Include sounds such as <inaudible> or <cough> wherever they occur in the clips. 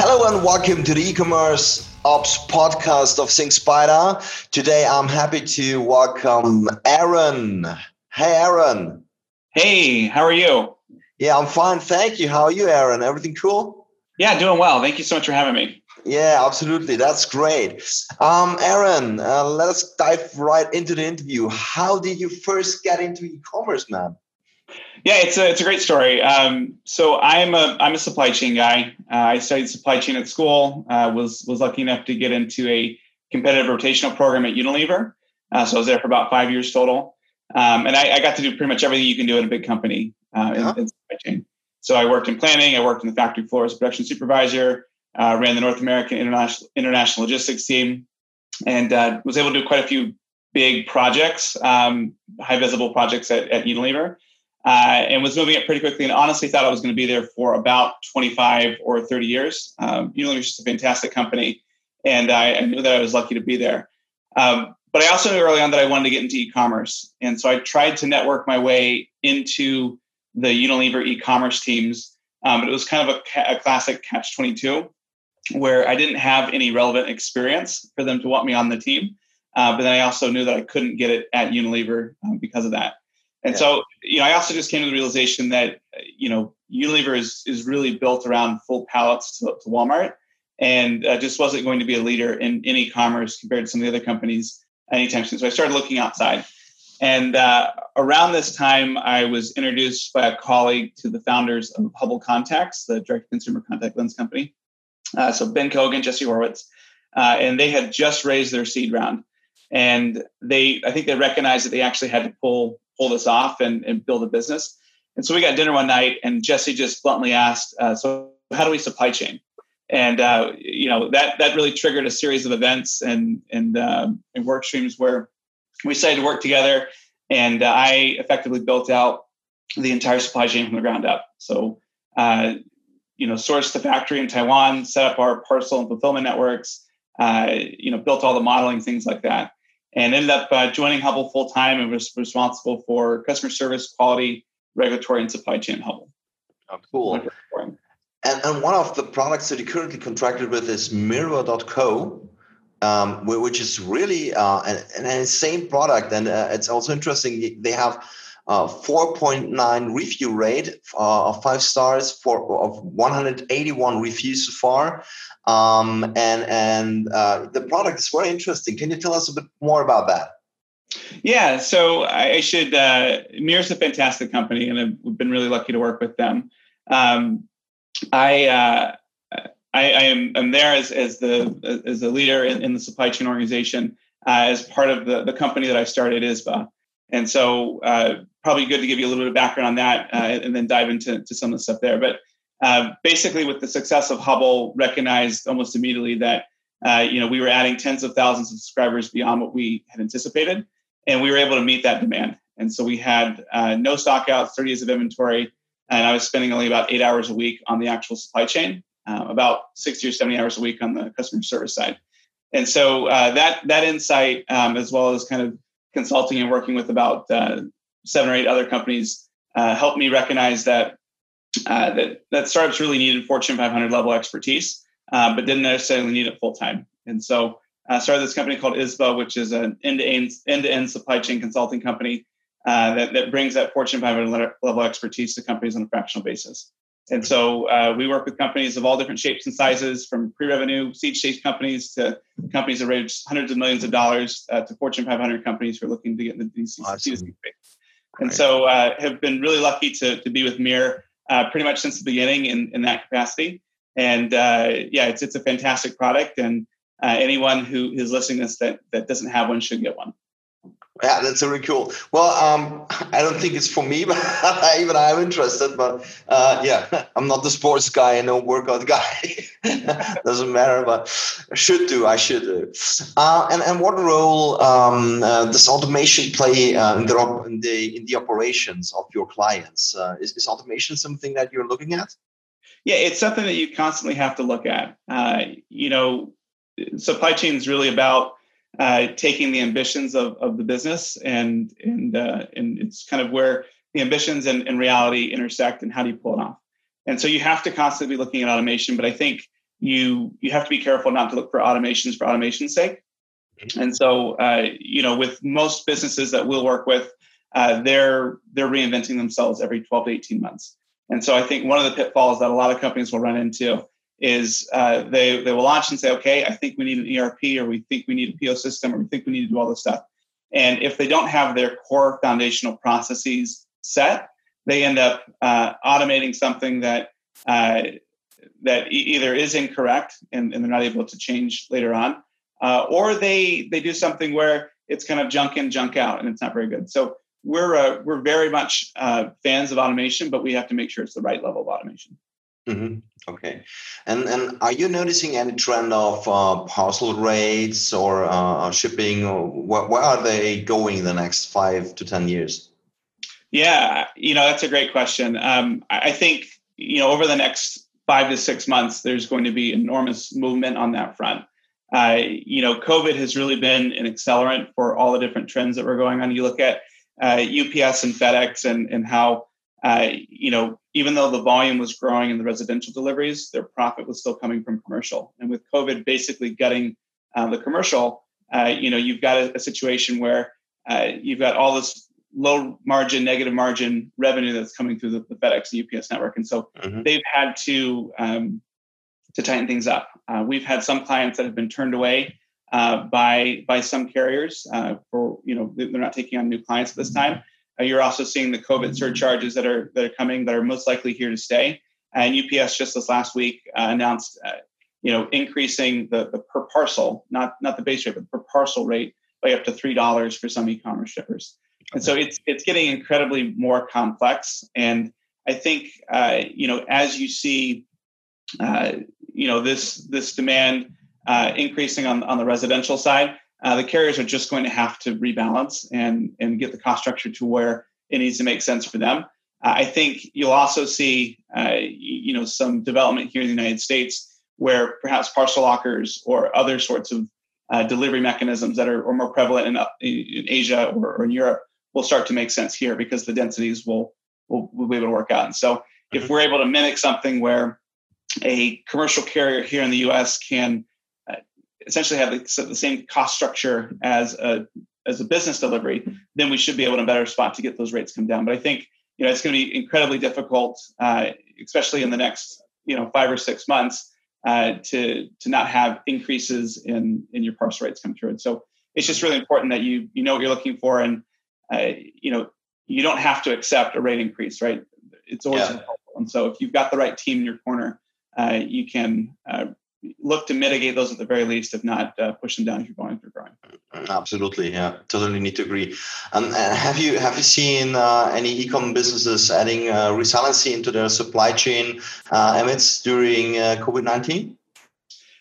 Hello and welcome to the e-commerce ops podcast of SyncSpider. Today I'm happy to welcome Aaron. Hey Aaron. Hey, how are you? Yeah, I'm fine. Thank you. How are you, Aaron? Everything cool? Yeah, doing well. Thank you so much for having me. Yeah, absolutely. That's great. Um, Aaron, uh, let us dive right into the interview. How did you first get into e-commerce, man? Yeah, it's a it's a great story. Um, so I'm a I'm a supply chain guy. Uh, I studied supply chain at school. Uh, was was lucky enough to get into a competitive rotational program at Unilever. Uh, so I was there for about five years total, um, and I, I, got to do pretty much everything you can do in a big company uh, in, in, supply chain. So I worked in planning. I worked in the factory floor as production supervisor. Uh, ran the North American international international logistics team, and uh, was able to do quite a few big projects, um, high visible projects at, at Unilever uh, and was moving it pretty quickly and honestly thought I was going to be there for about 25 or 30 years. Um, Unilever is just a fantastic company, and I, I, knew that I was lucky to be there. Um, but I also knew early on that I wanted to get into e-commerce, and so I tried to network my way into the Unilever e-commerce teams. Um, but it was kind of a, a classic catch-22, where I didn't have any relevant experience for them to want me on the team. Uh, but then I also knew that I couldn't get it at Unilever um, because of that. And yeah. so, you know, I also just came to the realization that, you know, Unilever is, is really built around full pallets to, to Walmart and uh, just wasn't going to be a leader in, in e-commerce compared to some of the other companies anytime soon. So I started looking outside. And uh, around this time, I was introduced by a colleague to the founders of Hubble Contacts, the direct consumer contact lens company. Uh, so Ben Cogan, Jesse Horowitz, uh, and they had just raised their seed round. And they, I think they recognized that they actually had to pull pull this off and, and build a business. And so we got dinner one night, and Jesse just bluntly asked, uh, "So how do we supply chain?" And uh, you know that that really triggered a series of events and and, um, and work streams where we decided to work together, and uh, I effectively built out the entire supply chain from the ground up. So uh, you know, sourced the factory in Taiwan, set up our parcel and fulfillment networks, uh, you know, built all the modeling, things like that and ended up uh, joining Hubble full time and was responsible for customer service, quality, regulatory, and supply chain Hubble. Oh, cool. And, and one of the products that you currently contracted with is Mirror.co, um, which is really uh, an, an, insane product. And uh, it's also interesting, they have uh, 4.9 review rate uh, of five stars for of 181 reviews so far. Um, and and uh, the product is very interesting. Can you tell us a bit more about that? Yeah so i should uh, mirror's a fantastic company and i've been really lucky to work with them. Um, i uh, I, I am I'm there as, as the as a leader in, in the supply chain organization uh, as part of the, the company that I started Izba. And so, uh, probably good to give you a little bit of background on that, uh, and then dive into to some of the stuff there. But uh, basically, with the success of Hubble, recognized almost immediately that uh, you know we were adding tens of thousands of subscribers beyond what we had anticipated, and we were able to meet that demand. And so we had uh, no stockouts, 30 days of inventory, and I was spending only about eight hours a week on the actual supply chain, uh, about 60 or 70 hours a week on the customer service side. And so that that insight, um, as well as kind of consulting and working with about uh, seven or eight other companies uh, helped me recognize that uh, that that startups really needed Fortune 500 level expertise, uh, but didn't necessarily need it full time. And so I started this company called Izba, which is an end-to-end end-to-end supply chain consulting company that, that brings that Fortune 500 level expertise to companies on a fractional basis. And so uh, we work with companies of all different shapes and sizes, from pre-revenue seed stage companies to companies that raise hundreds of millions of dollars uh, to Fortune 500 companies who are looking to get in the DC awesome. space. And so uh, have been really lucky to, to be with Mir uh, pretty much since the beginning in, in that capacity. And uh, yeah, it's, it's a fantastic product. And uh, anyone who is listening to this that, that doesn't have one should get one. Yeah, that's very cool. Well, um, <laughs> I don't think it's for me, <laughs> but even I'm interested. But uh, yeah, <laughs> I'm not the sports guy and no workout guy. Doesn't matter, but I should do. I should do. Uh, and and what role um, uh, does automation play uh, in the in the in the operations of your clients? Uh, is, is automation something that you're looking at? Yeah, it's something that you constantly have to look at. Uh, you know, supply chain is really about uh, taking the ambitions of, of the business and and uh, and it's kind of where the ambitions and, and reality intersect and how do you pull it off? And so you have to constantly be looking at automation but i think you you have to be careful not to look for automations for automation's sake. Mm-hmm. and so uh, you know with most businesses that we'll work with uh, they're they're reinventing themselves every 12 to 18 months. And so i think one of the pitfalls that a lot of companies will run into is uh, they they will launch and say, okay, I think we need an ERP, or we think we need a PO system, or we think we need to do all this stuff. And if they don't have their core foundational processes set, they end up uh, automating something that uh, that e- either is incorrect and, and, they're not able to change later on, uh, or they they do something where it's kind of junk in, junk out, and it's not very good. So we're uh, we're very much uh, fans of automation, but we have to make sure it's the right level of automation. Mm-hmm. Okay, and and are you noticing any trend of uh, parcel rates or uh, shipping? Or wh- where are they going in the next five to ten years? Yeah, you know that's a great question. Um, I think you know over the next five to six months, there's going to be enormous movement on that front. Uh, you know, COVID has really been an accelerant for all the different trends that were going on. You look at UPS uh, and FedEx and and how uh, you know, even though the volume was growing in the residential deliveries, their profit was still coming from commercial. And with COVID basically gutting uh, the commercial, uh, you know, you've got a, a situation where uh, you've got all this low margin, negative margin revenue that's coming through the, the FedEx and UPS network, and so mm-hmm. they've had to um, to tighten things up. Uh, we've had some clients that have been turned away uh, by by some carriers for you know they're not taking on new clients at this time. Uh, you're also seeing the COVID surcharges that are that are coming that are most likely here to stay. And UPS just this last week uh, announced, uh, you know, increasing the, the per parcel, not not the base rate, but the per parcel rate by up to three dollars for some e-commerce shippers. And so it's it's getting incredibly more complex. And I think uh, you know as you see, uh, you know this this demand uh, increasing on on the residential side, uh, the carriers are just going to have to rebalance and and get the cost structure to where it needs to make sense for them. Uh, I think you'll also see uh, you know some development here in the United States where perhaps parcel lockers or other sorts of uh, delivery mechanisms that are, are more prevalent in, in Asia or, or, in Europe will start to make sense here because the densities will will, will be able to work out. And so if mm-hmm. we're able to mimic something where a commercial carrier here in the U.S. can essentially have the, same cost structure as a as a business delivery, then we should be able to better spot to get those rates come down. But I think you know it's going to be incredibly difficult, uh, especially in the next you know five or six months, uh, to to not have increases in in your parcel rates come through. And so it's just really important that you you know what you're looking for, and uh, you know you don't have to accept a rate increase, right? It's always yeah. And so if you've got the right team in your corner, uh, you can uh, look to mitigate those at the very least, if not uh, push them down if you're going through growing. Absolutely, yeah, totally need to agree. And have you have you seen uh, any e-com businesses adding uh, resiliency into their supply chain uh, amidst during uh, COVID nineteen?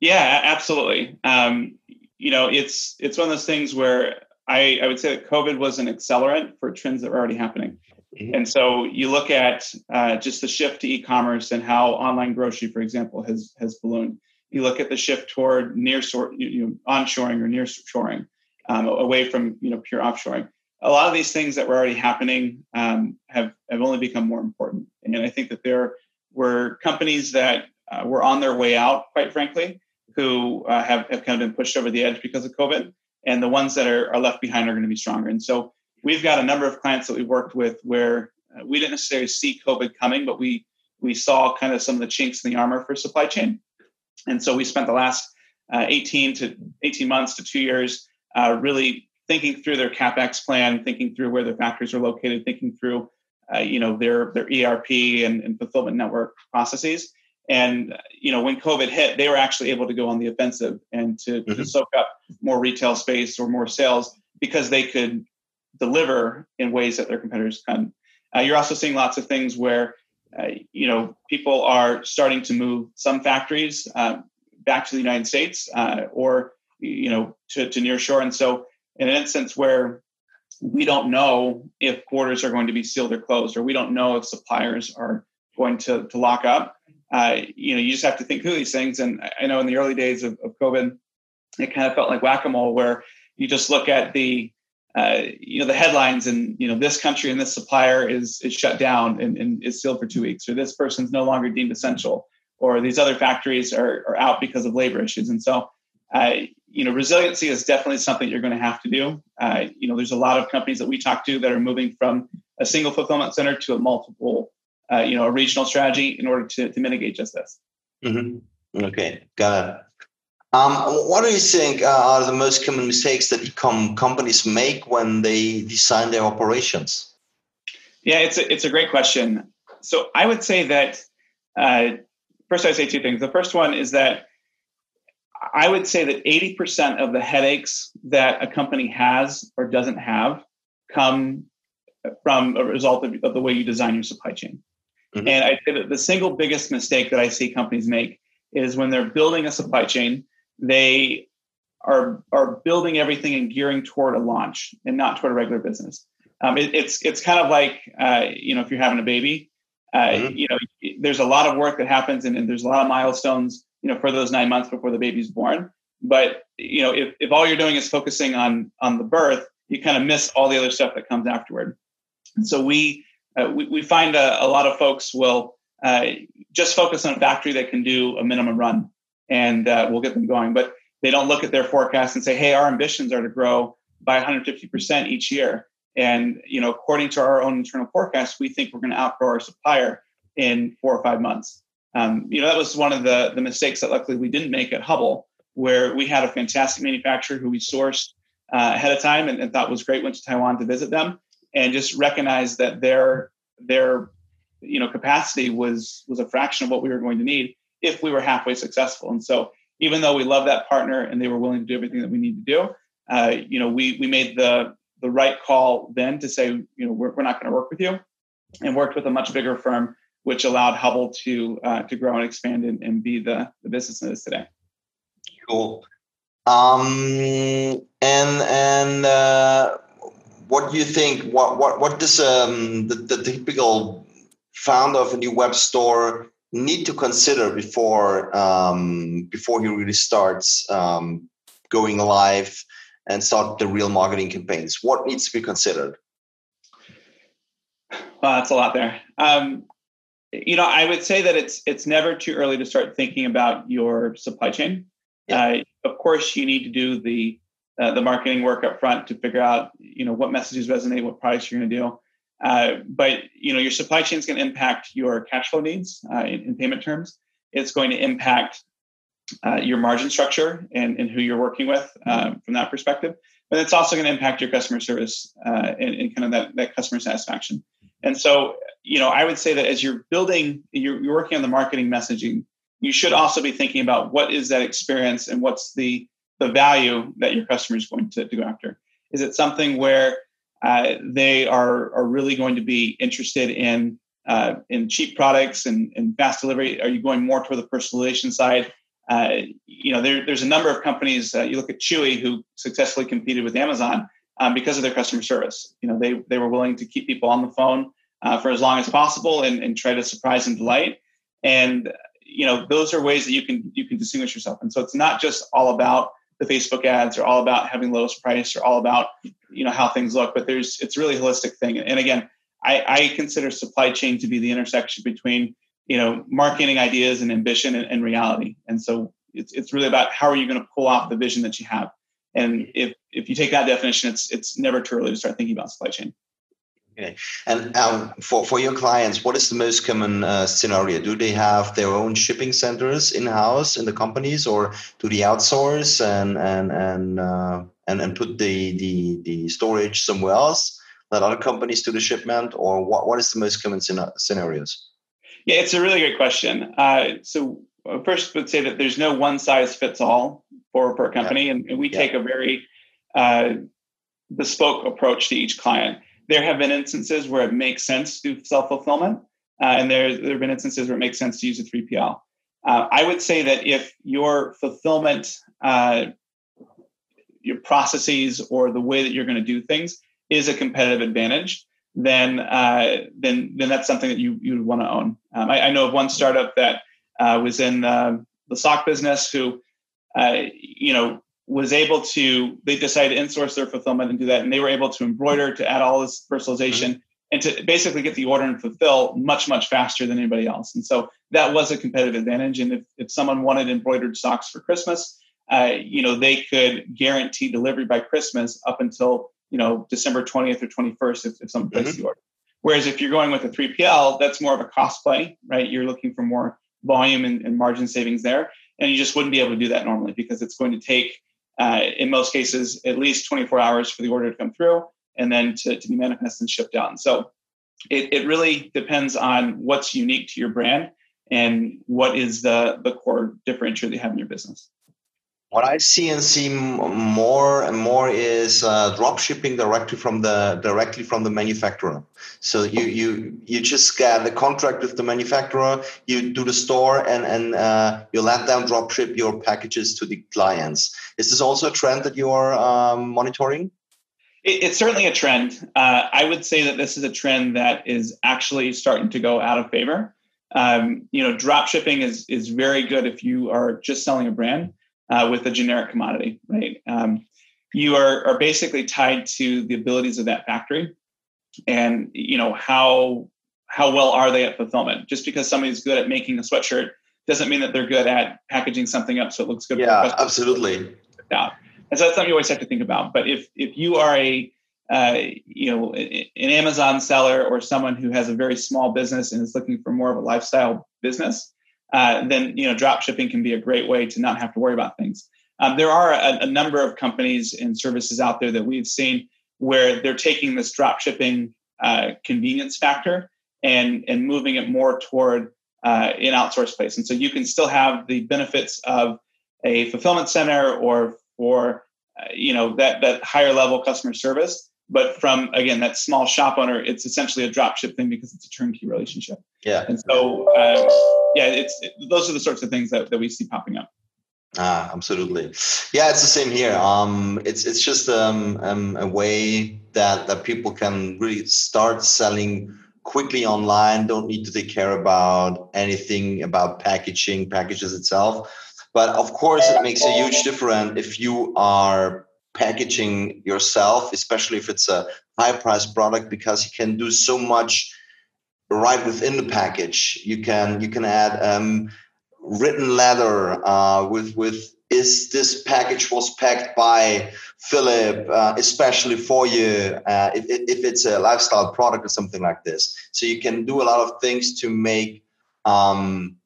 Yeah, absolutely. Um, you know, it's it's one of those things where I, I would say that COVID was an accelerant for trends that were already happening. Mm-hmm. And so you look at uh, just the shift to e-commerce and how online grocery, for example, has has ballooned you look at the shift toward near you know, onshoring or near shoring, um, away from you know pure offshoring. A lot of these things that were already happening um, have have only become more important, and I think that there were companies that uh, were on their way out, quite frankly, who uh, have have kind of been pushed over the edge because of COVID, and the ones that are, are left behind are going to be stronger. And so we've got a number of clients that we've worked with where uh, we didn't necessarily see COVID coming, but we we saw kind of some of the chinks in the armor for supply chain and so we spent the last uh, 18 to 18 months to two years uh, really thinking through their capex plan, thinking through where their factories are located, thinking through uh, you know their their ERP and, and, fulfillment network processes. And you know when COVID hit, they were actually able to go on the offensive and to, mm-hmm. to soak up more retail space or more sales because they could deliver in ways that their competitors can. Uh, you're also seeing lots of things where uh, you know people are starting to move some factories uh, back to the United States uh, or you know to, to near shore, and so in an instance where we don't know if borders are going to be sealed or closed, or we don't know if suppliers are going to, to lock up. Uh, you know, you just have to think through these things. And I know in the early days of, of COVID, it kind of felt like whack-a-mole, where you just look at the uh, you know the headlines and you know this country and this supplier is is shut down and, and is sealed for two weeks or this person's no longer deemed essential or these other factories are, are out because of labor issues. And so uh, you know resiliency is definitely something you're going to have to do. Uh, you know there's a lot of companies that we talk to that are moving from a single fulfillment center to a multiple uh, you know a regional strategy in order to, to mitigate just this. Mm-hmm. okay got it um, what do you think uh, are the most common mistakes that ecom companies make when they design their operations? Yeah, it's a, it's a great question. So I would say that uh, first I'd say two things. The first one is that I would say that 80% of the headaches that a company has or doesn't have come from a result of, of the way you design your supply chain. Mm-hmm. And I say that the single biggest mistake that I see companies make is when they're building a supply chain, they are are building everything and gearing toward a launch and not toward a regular business. Um, it, it's it's kind of like uh, you know if you're having a baby, uh, mm-hmm. you know there's a lot of work that happens and, and, there's a lot of milestones you know for those nine months before the baby's born. But you know if, if all you're doing is focusing on on the birth, you kind of miss all the other stuff that comes afterward. And so we uh, we, we find a, a, lot of folks will uh, just focus on a factory that can do a minimum run and uh, we'll get them going. But they don't look at their forecast and say, "Hey, our ambitions are to grow by 150% each year." And you know, according to our own internal forecast, we think we're going to outgrow our supplier in four or five months. Um, you know, that was one of the the mistakes that luckily we didn't make at Hubble, where we had a fantastic manufacturer who we sourced uh, ahead of time and, and thought was great. Went to Taiwan to visit them and just recognized that their their you know capacity was was a fraction of what we were going to need if we were halfway successful. And so even though we love that partner and they were willing to do everything that we need to do, uh, you know, we we made the the right call then to say, you know, we're, we're not going to work with you, and worked with a much bigger firm, which allowed Hubble to uh, to grow and expand and, and be the the business it is today. Cool. Um, and and uh, what do you think? What what what does um, the, the typical founder of a new web store need to consider before um, before he really starts um, going live and start the real marketing campaigns? What needs to be considered? Well, that's a lot there. Um, you know, I would say that it's it's never too early to start thinking about your supply chain. Yeah. Uh, of course, you need to do the uh, the marketing work up front to figure out you know what messages resonate, what products you're going to do. Uh, but you know your supply chain is going to impact your cash flow needs uh, in, in, payment terms. It's going to impact uh, your margin structure and, and, who you're working with uh, from that perspective. But it's also going to impact your customer service uh, and, and, kind of that, that customer satisfaction. And so, you know, I would say that as you're building, you're, you're working on the marketing messaging, you should also be thinking about what is that experience and what's the the value that your customer is going to, to go after. Is it something where uh, they are are really going to be interested in uh, in cheap products and, and fast delivery? Are you going more toward the personalization side? Uh, you know, there, there's a number of companies. Uh, you look at Chewy, who successfully competed with Amazon um, because of their customer service. You know, they they were willing to keep people on the phone uh, for as long as possible and, and try to surprise and delight. And you know, those are ways that you can you can distinguish yourself. And so it's not just all about the Facebook ads are all about having lowest price or all about you know how things look, but there's it's really holistic thing. And again, I, I consider supply chain to be the intersection between you know marketing ideas and ambition and, and reality. And so it's it's really about how are you going to pull off the vision that you have. And if if you take that definition, it's it's never too early to start thinking about supply chain. Okay. And um, for, for your clients, what is the most common uh, scenario? Do they have their own shipping centers in house in the companies, or do they outsource and and and uh, and, and put the, the the storage somewhere else? Let other companies do the shipment, or what? What is the most common scenarios? Yeah, it's a really great question. Uh, so uh, first, would say that there's no one size fits all for per company, yeah. and, and, we yeah. take a very uh, bespoke approach to each client. There have been instances where it makes sense to do self fulfillment, uh, and there, there have been instances where it makes sense to use a 3PL. Uh, I would say that if your fulfillment, uh, your processes, or the way that you're going to do things is a competitive advantage, then uh, then then that's something that you you want to own. Um, I, I, know of one startup that uh, was in the sock business who, uh, you know, was able to. They decided to insource their fulfillment and do that, and they were able to embroider to add all this personalization. Mm-hmm. And to basically get the order and fulfill much, much faster than anybody else. And so that was a competitive advantage. And if, if someone wanted embroidered socks for Christmas, uh, you know, they could guarantee delivery by Christmas up until you know December 20th or 21st if, if someone places mm-hmm. the order. Whereas if you're going with a 3PL, that's more of a cost play, right? You're looking for more volume and, and margin savings there, and you just wouldn't be able to do that normally because it's going to take, uh, in most cases, at least 24 hours for the order to come through and then to, to be manifest and shipped out. So it, it really depends on what's unique to your brand and what is the, the core differentiator that you have in your business. What I see and see more and more is uh, drop shipping directly from the directly from the manufacturer. So you you you just get the contract with the manufacturer, you do the store, and and uh, you let them drop ship your packages to the clients. Is this also a trend that you are um, monitoring? It, it's certainly a trend. Uh, I would say that this is a trend that is actually starting to go out of favor. Um, you know, drop shipping is is very good if you are just selling a brand uh, with a generic commodity, right? Um, you are, are basically tied to the abilities of that factory and you know how how well are they at fulfillment? Just because somebody's good at making a sweatshirt doesn't mean that they're good at packaging something up so it looks good yeah absolutely. Yeah. And so that's something you always have to think about. But if if you are a uh, you know an amazon seller or someone who has a very small business and is looking for more of a lifestyle business uh, then you know drop shipping can be a great way to not have to worry about things. Um, there are a, a, number of companies and services out there that we've seen where they're taking this drop shipping uh, convenience factor and and moving it more toward uh, an outsourced place. And so you can still have the benefits of a fulfillment center or for uh, you know that that higher level customer service but from again that small shop owner it's essentially a drop ship thing because it's a turnkey relationship. Yeah. And so um, yeah it's it, those are the sorts of things that, that we see popping up. Ah absolutely. Yeah it's the same here. Um it's it's just um, um a way that that people can really start selling quickly online don't need to take care about anything about packaging packages itself. But of course it makes a huge difference if you are packaging yourself, especially if it's a high price product, because you can do so much right within the package. You can you can add um, written letter uh, with with is this package was packed by Philip, uh, especially for you, uh, if, if it's a lifestyle product or something like this. So you can do a lot of things to make um,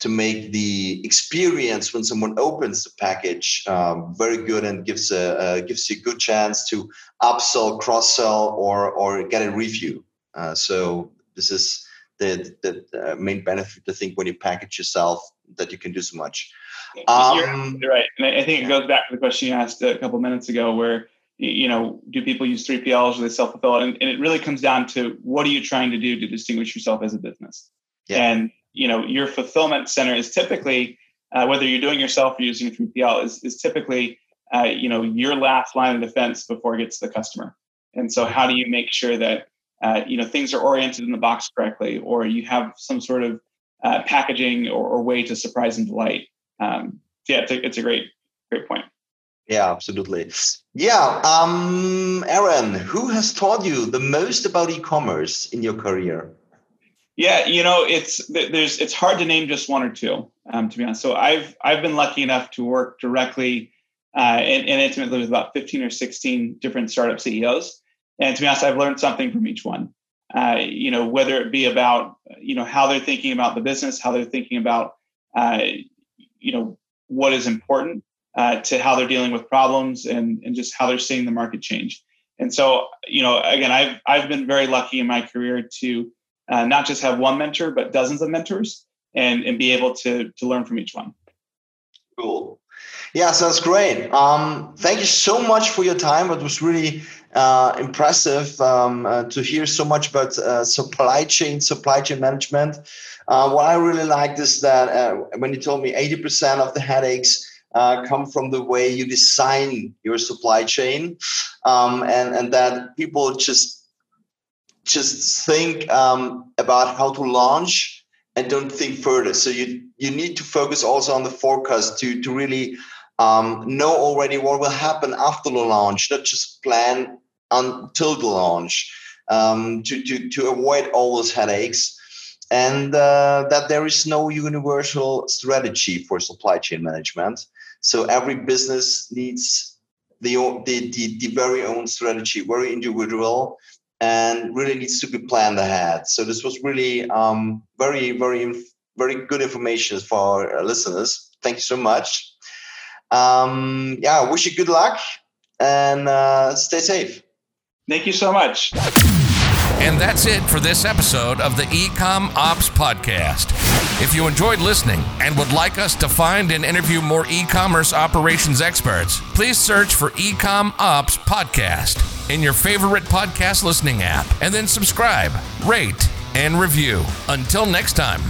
to make the experience when someone opens the package um, very good and gives a uh, gives you a good chance to upsell, cross sell, or or get a review. Uh, so this is the, the, the main benefit I think when you package yourself that you can do so much. Um, you're, right, and I think it goes back to the question you asked a couple minutes ago, where you know, do people use 3PLs or they self fulfill? And, and it really comes down to what are you trying to do to distinguish yourself as a business? Yeah. And you know your fulfillment center is typically uh, whether you're doing yourself or using a 3PL is, is typically uh, you know your last line of defense before it gets to the customer. And so how do you make sure that uh, you know things are oriented in the box correctly, or you have some sort of uh, packaging or, or, way to surprise and delight? Um, yeah, it's a, it's a great great point. Yeah, absolutely. Yeah, um, Aaron, who has taught you the most about e-commerce in your career? Yeah, you know, it's there's it's hard to name just one or two, um, to be honest. So I've I've been lucky enough to work directly uh, and, and, intimately with about 15 or 16 different startup CEOs, and to be honest, I've learned something from each one. Uh, you know, whether it be about you know how they're thinking about the business, how they're thinking about uh, you know what is important uh, to how they're dealing with problems, and and just how they're seeing the market change. And so, you know, again, I've I've been very lucky in my career to uh, not just have one mentor, but dozens of mentors and, and be able to, to learn from each one. Cool. Yeah, sounds great. Um, thank you so much for your time. It was really uh, impressive um, uh, to hear so much about uh, supply chain, supply chain management. Uh, what I really liked is that uh, when you told me 80% of the headaches uh, come from the way you design your supply chain, um, and and that people just just think um, about how to launch and don't think further. So you you need to focus also on the forecast to to really um, know already what will happen after the launch, not just plan until the launch um, to, to, to avoid all those headaches. And uh, that there is no universal strategy for supply chain management. So every business needs the, the, the, the very own strategy, very individual, and really needs to be planned ahead. So this was really um, very, very, very good information for our listeners. Thank you so much. Um, yeah, I wish you good luck and uh, stay safe. Thank you so much. And that's it for this episode of the Ecom Ops Podcast. If you enjoyed listening and would like us to find and interview more e commerce operations experts, please search for Ecom Ops Podcast in your favorite podcast listening app and then subscribe, rate, and review. Until next time.